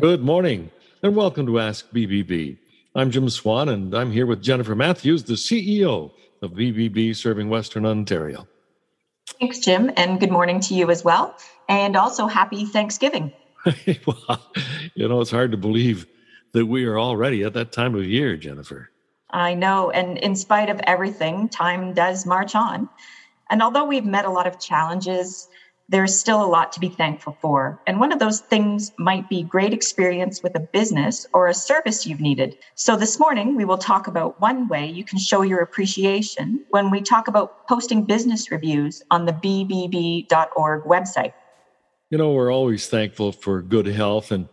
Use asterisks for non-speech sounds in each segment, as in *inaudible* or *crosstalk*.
Good morning and welcome to Ask BBB. I'm Jim Swan and I'm here with Jennifer Matthews, the CEO of BBB serving Western Ontario. Thanks, Jim, and good morning to you as well. And also happy Thanksgiving. *laughs* well, you know, it's hard to believe that we are already at that time of year, Jennifer. I know. And in spite of everything, time does march on. And although we've met a lot of challenges, there's still a lot to be thankful for. And one of those things might be great experience with a business or a service you've needed. So this morning, we will talk about one way you can show your appreciation when we talk about posting business reviews on the bbb.org website. You know, we're always thankful for good health. And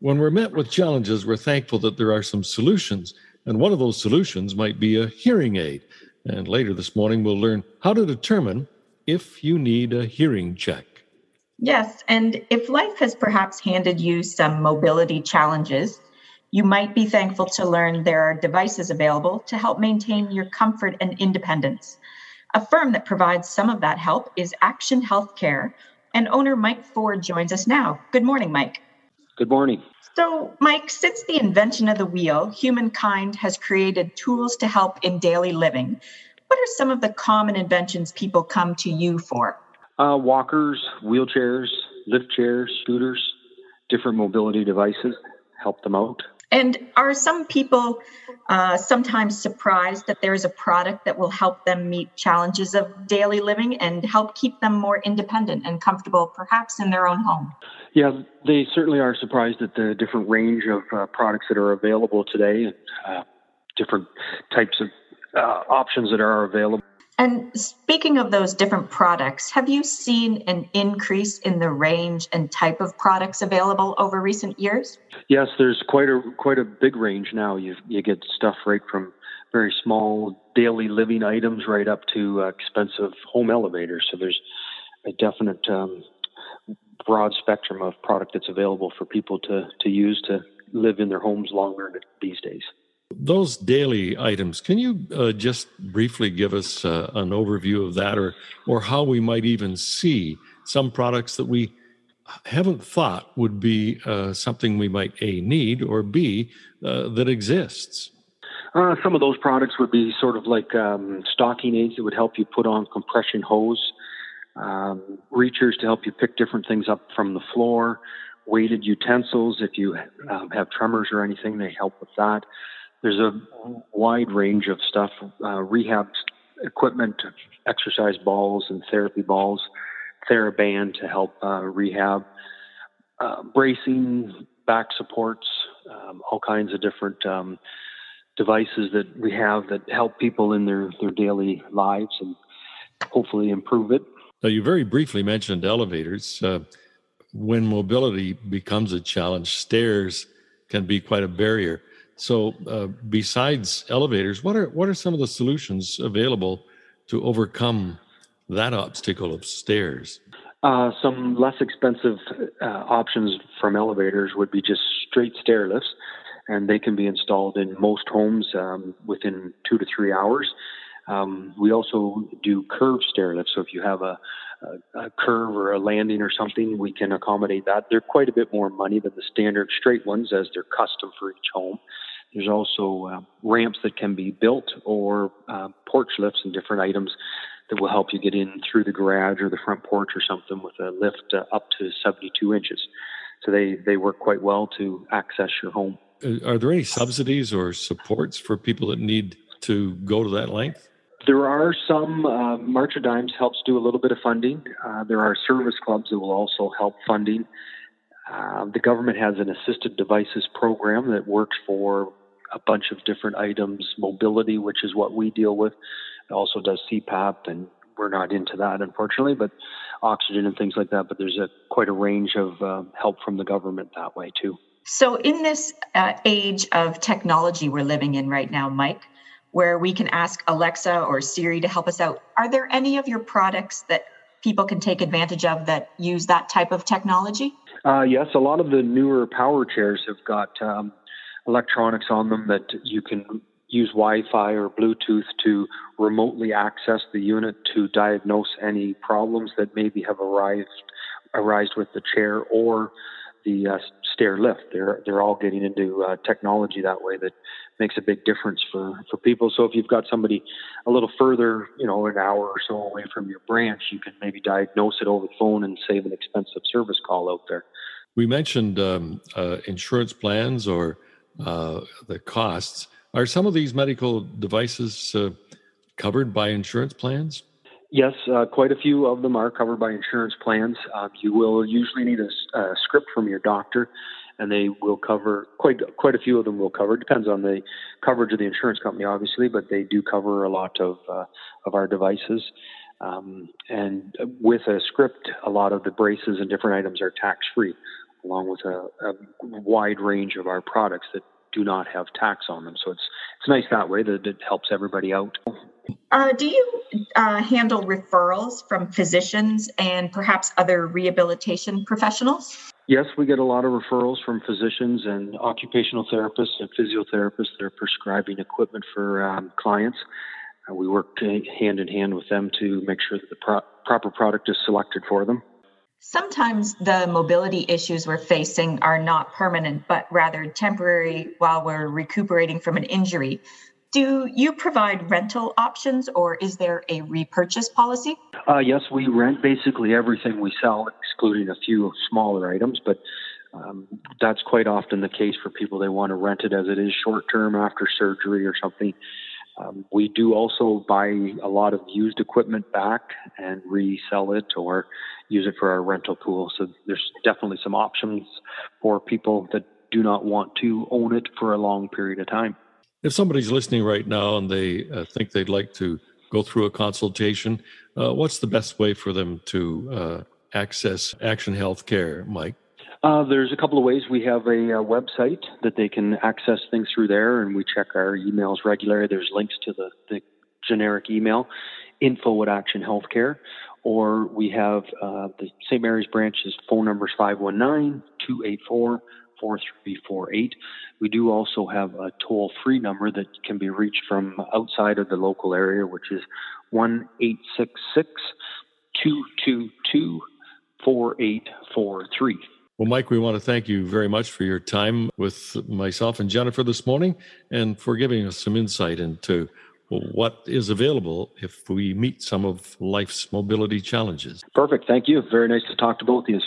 when we're met with challenges, we're thankful that there are some solutions. And one of those solutions might be a hearing aid. And later this morning, we'll learn how to determine if you need a hearing check. Yes, and if life has perhaps handed you some mobility challenges, you might be thankful to learn there are devices available to help maintain your comfort and independence. A firm that provides some of that help is Action Healthcare, and owner Mike Ford joins us now. Good morning, Mike. Good morning. So, Mike, since the invention of the wheel, humankind has created tools to help in daily living. What are some of the common inventions people come to you for? Uh, walkers, wheelchairs, lift chairs, scooters, different mobility devices help them out. And are some people uh, sometimes surprised that there is a product that will help them meet challenges of daily living and help keep them more independent and comfortable, perhaps in their own home? Yeah, they certainly are surprised at the different range of uh, products that are available today, and uh, different types of uh, options that are available. And speaking of those different products, have you seen an increase in the range and type of products available over recent years? Yes, there's quite a quite a big range now. You you get stuff right from very small daily living items right up to uh, expensive home elevators. So there's a definite um, broad spectrum of product that's available for people to to use to live in their homes longer these days. Those daily items, can you uh, just briefly give us uh, an overview of that or, or how we might even see some products that we haven't thought would be uh, something we might A, need, or B, uh, that exists? Uh, some of those products would be sort of like um, stocking aids that would help you put on compression hose, um, reachers to help you pick different things up from the floor, weighted utensils if you um, have tremors or anything, they help with that there's a wide range of stuff uh, rehab equipment, exercise balls and therapy balls, TheraBand to help uh, rehab, uh, bracing, back supports, um, all kinds of different um, devices that we have that help people in their, their daily lives and hopefully improve it. Now, you very briefly mentioned elevators. Uh, when mobility becomes a challenge, stairs can be quite a barrier. So, uh, besides elevators, what are what are some of the solutions available to overcome that obstacle of stairs? Uh, some less expensive uh, options from elevators would be just straight stair lifts, and they can be installed in most homes um, within two to three hours. Um, we also do curved stair lifts, so if you have a, a, a, curve or a landing or something, we can accommodate that. They're quite a bit more money than the standard straight ones, as they're custom for each home. There's also uh, ramps that can be built or uh, porch lifts and different items that will help you get in through the garage or the front porch or something with a lift uh, up to 72 inches. So they, they work quite well to access your home. Uh, are there any subsidies or supports for people that need to go to that length? There are some. Uh, March of Dimes helps do a little bit of funding. Uh, there are service clubs that will also help funding. Uh, the government has an assisted devices program that works for a bunch of different items, mobility, which is what we deal with. It also does CPAP, and we're not into that, unfortunately, but oxygen and things like that. But there's a quite a range of uh, help from the government that way too. So, in this uh, age of technology we're living in right now, Mike, where we can ask Alexa or Siri to help us out, are there any of your products that people can take advantage of that use that type of technology? Uh, yes, a lot of the newer power chairs have got um, electronics on them that you can use Wi-Fi or Bluetooth to remotely access the unit to diagnose any problems that maybe have arrived arised with the chair or the uh, stair lift. They're they're all getting into uh, technology that way that makes a big difference for for people. So if you've got somebody a little further, you know, an hour or so away from your branch, you can maybe diagnose it over the phone and save an expensive service call out there. We mentioned um, uh, insurance plans or uh, the costs. Are some of these medical devices uh, covered by insurance plans? Yes, uh, quite a few of them are covered by insurance plans. Um, you will usually need a, a, script from your doctor, and they will cover quite quite a few of them will cover. Depends on the coverage of the insurance company, obviously, but they do cover a lot of uh, of our devices. Um, and with a script, a lot of the braces and different items are tax free, along with a, a wide range of our products that do not have tax on them. So it's it's nice that way that it helps everybody out. Uh, do you uh, handle referrals from physicians and perhaps other rehabilitation professionals? Yes, we get a lot of referrals from physicians and occupational therapists and physiotherapists that are prescribing equipment for um, clients. Uh, we work hand in hand with them to make sure that the pro- proper product is selected for them. Sometimes the mobility issues we're facing are not permanent, but rather temporary while we're recuperating from an injury. Do you provide rental options or is there a repurchase policy? Uh, yes, we rent basically everything we sell, excluding a few smaller items, but um, that's quite often the case for people. They want to rent it as it is short term after surgery or something. Um, we do also buy a lot of used equipment back and resell it or use it for our rental pool. So there's definitely some options for people that do not want to own it for a long period of time. If somebody's listening right now and they uh, think they'd like to go through a consultation, uh, what's the best way for them to uh, access Action Healthcare, Mike? Uh, there's a couple of ways. We have a, a, website that they can access things through there, and we check our emails regularly. There's links to the, the generic email, info at Action Healthcare, or we have uh, the St. Mary's branch's phone number is 519 284 4348. We do also have a toll free number that can be reached from outside of the local area, which is 1 222 4843. Well, Mike, we want to thank you very much for your time with myself and Jennifer this morning and for giving us some insight into what is available if we meet some of life's mobility challenges. Perfect. Thank you. Very nice to talk to both of you.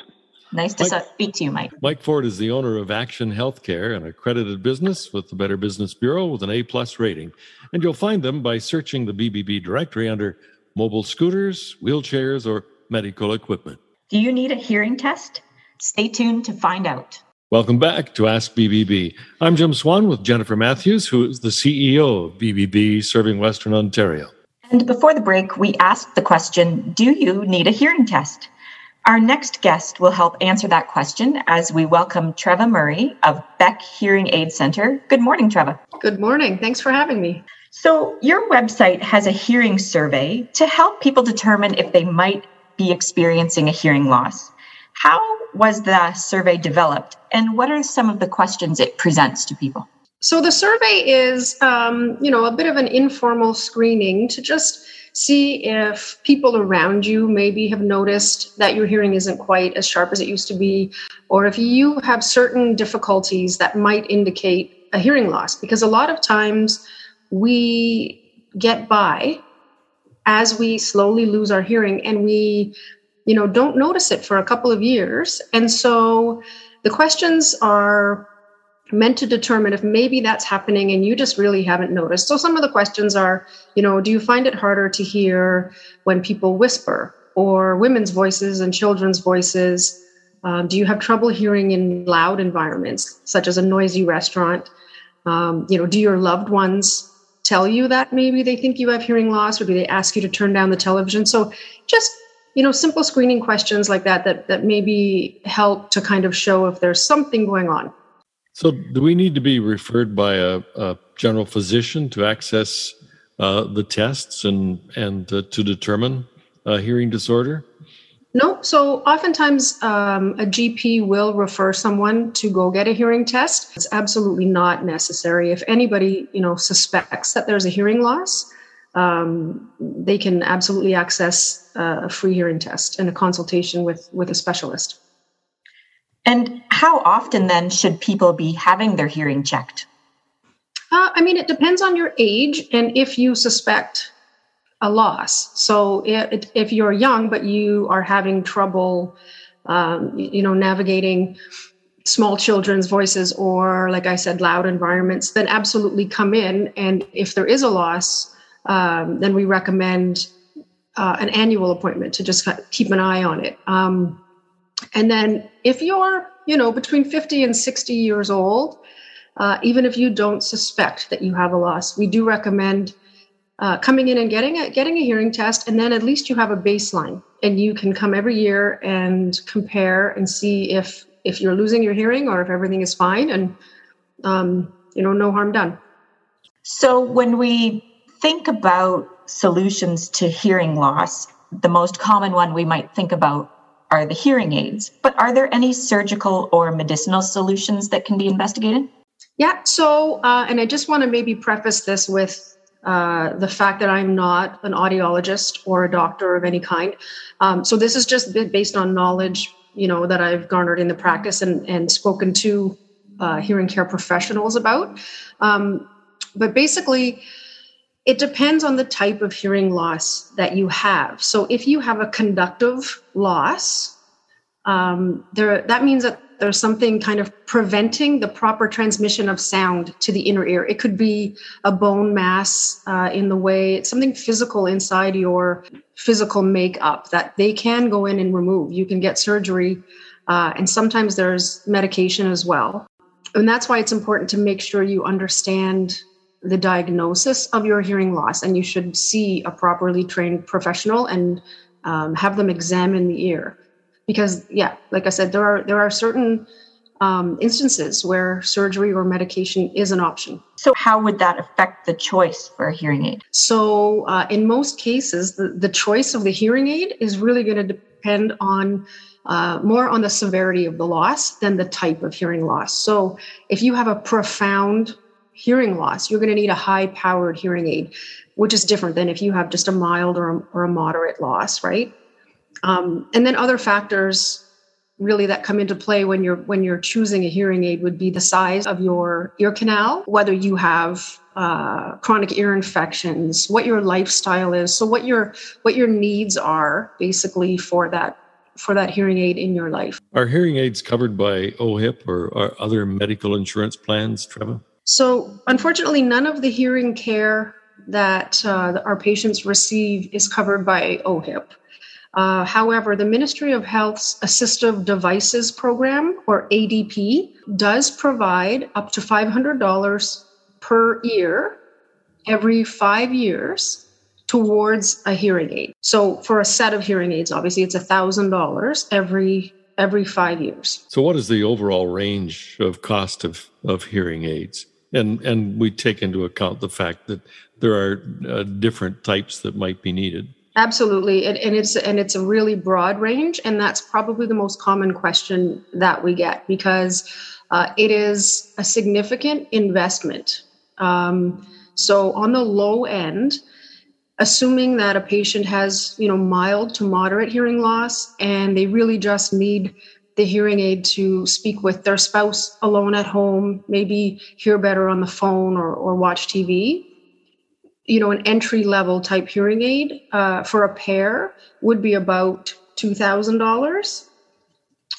Nice to Mike, speak to you, Mike. Mike Ford is the owner of Action Healthcare, an accredited business with the Better Business Bureau with an A plus rating. And you'll find them by searching the BBB directory under mobile scooters, wheelchairs, or medical equipment. Do you need a hearing test? Stay tuned to find out. Welcome back to Ask BBB. I'm Jim Swan with Jennifer Matthews, who is the CEO of BBB serving Western Ontario. And before the break, we asked the question Do you need a hearing test? Our next guest will help answer that question as we welcome Treva Murray of Beck Hearing Aid Center. Good morning, Treva. Good morning. Thanks for having me. So, your website has a hearing survey to help people determine if they might be experiencing a hearing loss. How was the survey developed, and what are some of the questions it presents to people? So, the survey is, um, you know, a bit of an informal screening to just see if people around you maybe have noticed that your hearing isn't quite as sharp as it used to be, or if you have certain difficulties that might indicate a hearing loss. Because a lot of times we get by as we slowly lose our hearing and we you know don't notice it for a couple of years and so the questions are meant to determine if maybe that's happening and you just really haven't noticed. So some of the questions are, you know, do you find it harder to hear when people whisper or women's voices and children's voices? Um, do you have trouble hearing in loud environments, such as a noisy restaurant? Um, you know, do your loved ones tell you that maybe they think you have hearing loss, or do they ask you to turn down the television? So just you know, simple screening questions like that that that maybe help to kind of show if there's something going on. So, do we need to be referred by a, a general physician to access uh, the tests and and uh, to determine a hearing disorder? No. So, oftentimes um, a GP will refer someone to go get a hearing test. It's absolutely not necessary. If anybody you know suspects that there's a hearing loss, um, they can absolutely access uh, a free hearing test and a consultation with with a specialist. And how often then should people be having their hearing checked? Uh, I mean, it depends on your age and if you suspect a loss. So if, if you're young but you are having trouble, um, you know, navigating small children's voices or, like I said, loud environments, then absolutely come in. And if there is a loss, um, then we recommend uh, an annual appointment to just keep an eye on it. Um, and then if you're, you know, between 50 and 60 years old, uh, even if you don't suspect that you have a loss, we do recommend uh, coming in and getting a getting a hearing test, and then at least you have a baseline, and you can come every year and compare and see if if you're losing your hearing or if everything is fine, and um, you know, no harm done. So when we think about solutions to hearing loss, the most common one we might think about are the hearing aids. But are there any surgical or medicinal solutions that can be investigated? Yeah. So, uh, and I just want to maybe preface this with uh, the fact that I'm not an audiologist or a doctor of any kind. Um, so this is just based on knowledge, you know, that I've garnered in the practice and, and spoken to uh, hearing care professionals about. Um, but basically, it depends on the type of hearing loss that you have. So if you have a conductive loss, um, there that means that there's something kind of preventing the proper transmission of sound to the inner ear. It could be a bone mass uh, in the way, it's something physical inside your physical makeup that they can go in and remove. You can get surgery, uh, and sometimes there's medication as well. And that's why it's important to make sure you understand the diagnosis of your hearing loss, and you should see a properly trained professional and um, have them examine the ear because yeah like i said there are there are certain um, instances where surgery or medication is an option. So, how would that affect the choice for a hearing aid? So, uh, in most cases, the, the choice of the hearing aid is really going to depend on uh, more on the severity of the loss than the type of hearing loss. So, if you have a profound hearing loss, you're going to need a high powered hearing aid, which is different than if you have just a mild or a, or a moderate loss, right? Um, and then other factors really that come into play when you're when you're choosing a hearing aid would be the size of your ear canal, whether you have uh, chronic ear infections, what your lifestyle is, so what your what your needs are basically for that for that hearing aid in your life. Are hearing aids covered by OHIP or, or other medical insurance plans, Treva? So, unfortunately, none of the hearing care that uh, our patients receive is covered by OHIP. Uh, however, the Ministry of Health's Assistive Devices Program, or ADP, does provide up to $500 per year every five years towards a hearing aid. So for a set of hearing aids, obviously it's $1,000 every every five years. So what is the overall range of cost of, of hearing aids? And, and we take into account the fact that there are uh, different types that might be needed. Absolutely, and, and it's and it's a really broad range, and that's probably the most common question that we get because uh, it is a significant investment. Um, so on the low end, assuming that a patient has you know mild to moderate hearing loss and they really just need the hearing aid to speak with their spouse alone at home, maybe hear better on the phone or, or watch TV you know, an entry level type hearing aid uh, for a pair would be about $2,000.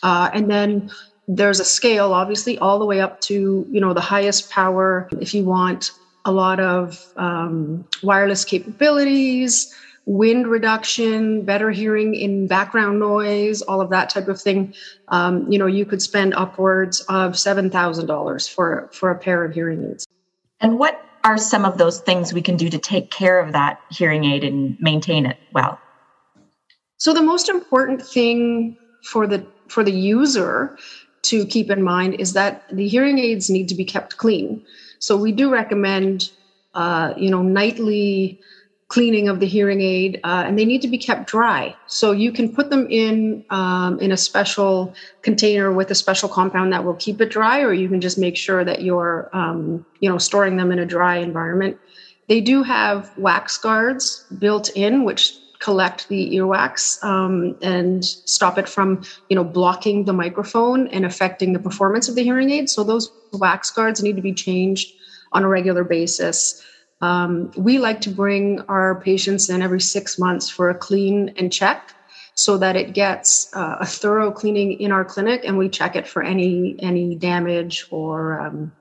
Uh, and then there's a scale, obviously, all the way up to, you know, the highest power. If you want a lot of um, wireless capabilities, wind reduction, better hearing in background noise, all of that type of thing, um, you know, you could spend upwards of $7,000 for, for a pair of hearing aids. And what are some of those things we can do to take care of that hearing aid and maintain it well? So the most important thing for the for the user to keep in mind is that the hearing aids need to be kept clean. So we do recommend, uh, you know, nightly cleaning of the hearing aid, uh, and they need to be kept dry. So you can put them in um, in a special container with a special compound that will keep it dry, or you can just make sure that you're um, you know storing them in a dry environment. They do have wax guards built in, which collect the earwax um, and stop it from you know blocking the microphone and affecting the performance of the hearing aid so those wax guards need to be changed on a regular basis um, we like to bring our patients in every six months for a clean and check so that it gets uh, a thorough cleaning in our clinic and we check it for any any damage or um,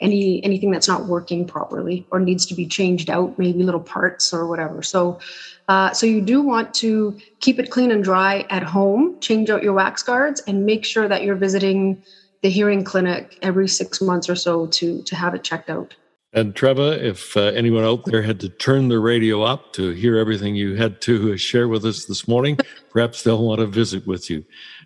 any anything that's not working properly or needs to be changed out maybe little parts or whatever. So uh, so you do want to keep it clean and dry at home change out your wax guards and make sure that you're visiting the hearing clinic every six months or so to to have it checked out and Treva, if uh, anyone out there had to turn the radio up to hear everything you had to share with us this morning, *laughs* perhaps they'll want to visit with you.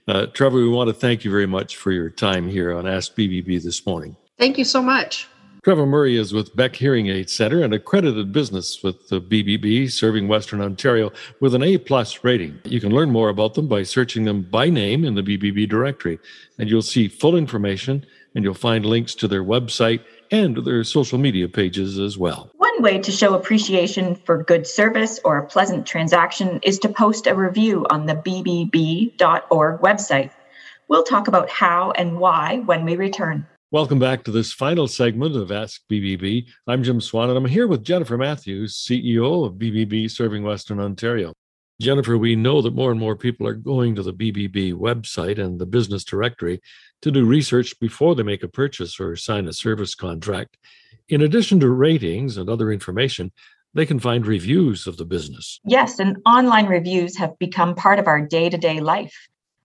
Uh, Treva, we want to thank you very much for your time here on Ask BBB this morning. Thank you so much. Treva Murray is with Beck Hearing Aid Center, an accredited business with the BBB serving Western Ontario with an A plus rating. You can learn more about them by searching them by name in the BBB directory, and you'll see full information and you'll find links to their website and their social media pages as well. One way to show appreciation for good service or a pleasant transaction is to post a review on the bbb.org website. We'll talk about how and why when we return. Welcome back to this final segment of Ask BBB. I'm Jim Swan, and I'm here with Jennifer Matthews, CEO of BBB Serving Western Ontario. Jennifer, we know that more and more people are going to the BBB website and the business directory to do research before they make a purchase or sign a service contract. In addition to ratings and other information, they can find reviews of the business. Yes, and online reviews have become part of our day to day life.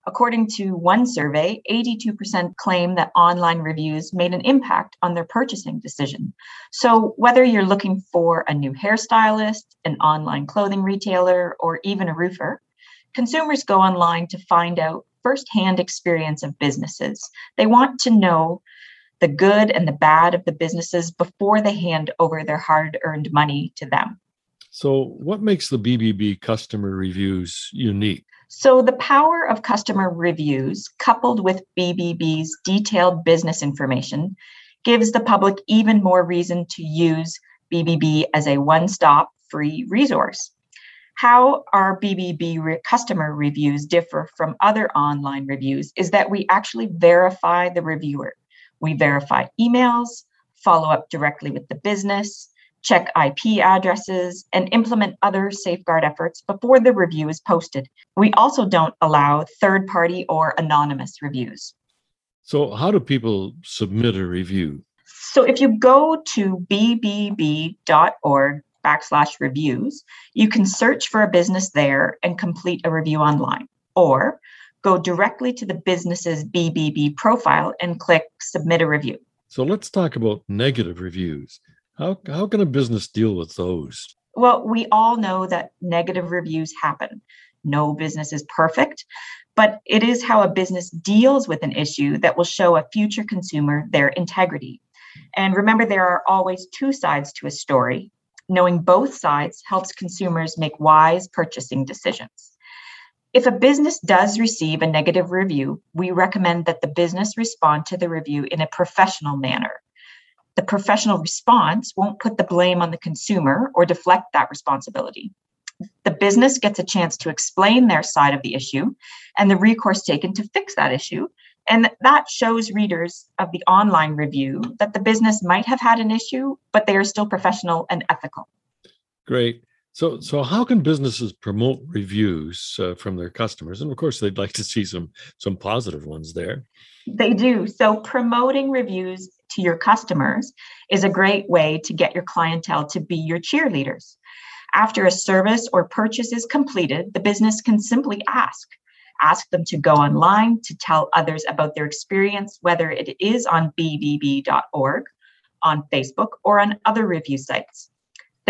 According to one survey, 82% claim that online reviews made an impact on their purchasing decision. So, whether you're looking for a new hairstylist, an online clothing retailer, or even a roofer, consumers go online to find out firsthand experience of businesses. They want to know the good and the bad of the businesses before they hand over their hard earned money to them. So, what makes the BBB customer reviews unique? So, the power of customer reviews, coupled with BBB's detailed business information, gives the public even more reason to use BBB as a one stop free resource. How our BBB re- customer reviews differ from other online reviews is that we actually verify the reviewer. We verify emails, follow up directly with the business, check IP addresses, and implement other safeguard efforts before the review is posted. We also don't allow third party or anonymous reviews. So, how do people submit a review? So, if you go to bbb.org backslash reviews, you can search for a business there and complete a review online. Or go directly to the business's BBB profile and click submit a review. So let's talk about negative reviews. How, how can a business deal with those? Well, we all know that negative reviews happen. No business is perfect, but it is how a business deals with an issue that will show a future consumer their integrity. And remember, there are always two sides to a story, Knowing both sides helps consumers make wise purchasing decisions. If a business does receive a negative review, we recommend that the business respond to the review in a professional manner. The professional response won't put the blame on the consumer or deflect that responsibility. The business gets a chance to explain their side of the issue and the recourse taken to fix that issue and that shows readers of the online review that the business might have had an issue, but they are still professional and ethical. Great. So, so how can businesses promote reviews uh, from their customers? And of course, they'd like to see some some positive ones there. They do. So, promoting reviews to your customers is a great way to get your clientele to be your cheerleaders. After a service or purchase is completed, the business can simply ask, ask them to go online to tell others about their experience, whether it is on bbb.org, on Facebook, or on other review sites.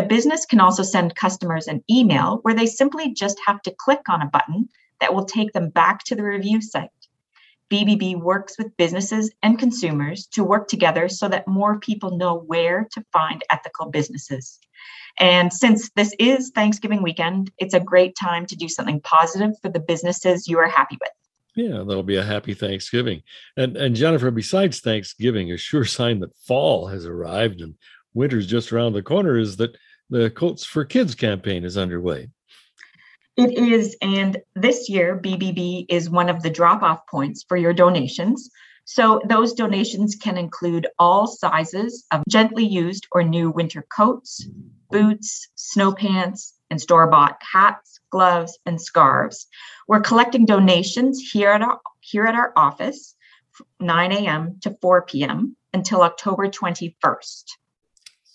The business can also send customers an email where they simply just have to click on a button that will take them back to the review site. BBB works with businesses and consumers to work together so that more people know where to find ethical businesses. And since this is Thanksgiving weekend, it's a great time to do something positive for the businesses you are happy with. Yeah, that'll be a happy Thanksgiving. And and Jennifer, besides Thanksgiving, a sure sign that fall has arrived and winter's just around the corner is that the Coats for Kids campaign is underway. It is, and this year, BBB is one of the drop off points for your donations. So, those donations can include all sizes of gently used or new winter coats, boots, snow pants, and store bought hats, gloves, and scarves. We're collecting donations here at our, here at our office, 9 a.m. to 4 p.m. until October 21st.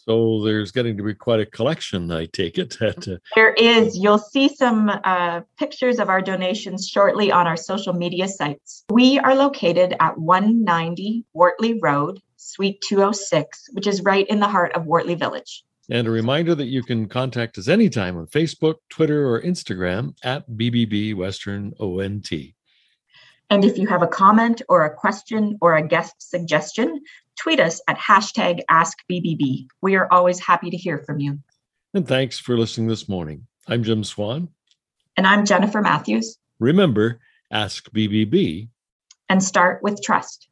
So there's getting to be quite a collection, I take it. *laughs* Uh, There is. You'll see some uh, pictures of our donations shortly on our social media sites. We are located at 190 Wortley Road, Suite 206, which is right in the heart of Wortley Village. and a reminder that you can contact us anytime on Facebook, Twitter, or Instagram at BBB Western ONT. And if you have a comment or a question or a guest suggestion, tweet us at hashtag AskBBB. We are always happy to hear from you. And thanks for listening this morning. I'm Jim Swan. And I'm Jennifer Matthews. Remember, ask BBB And start with trust.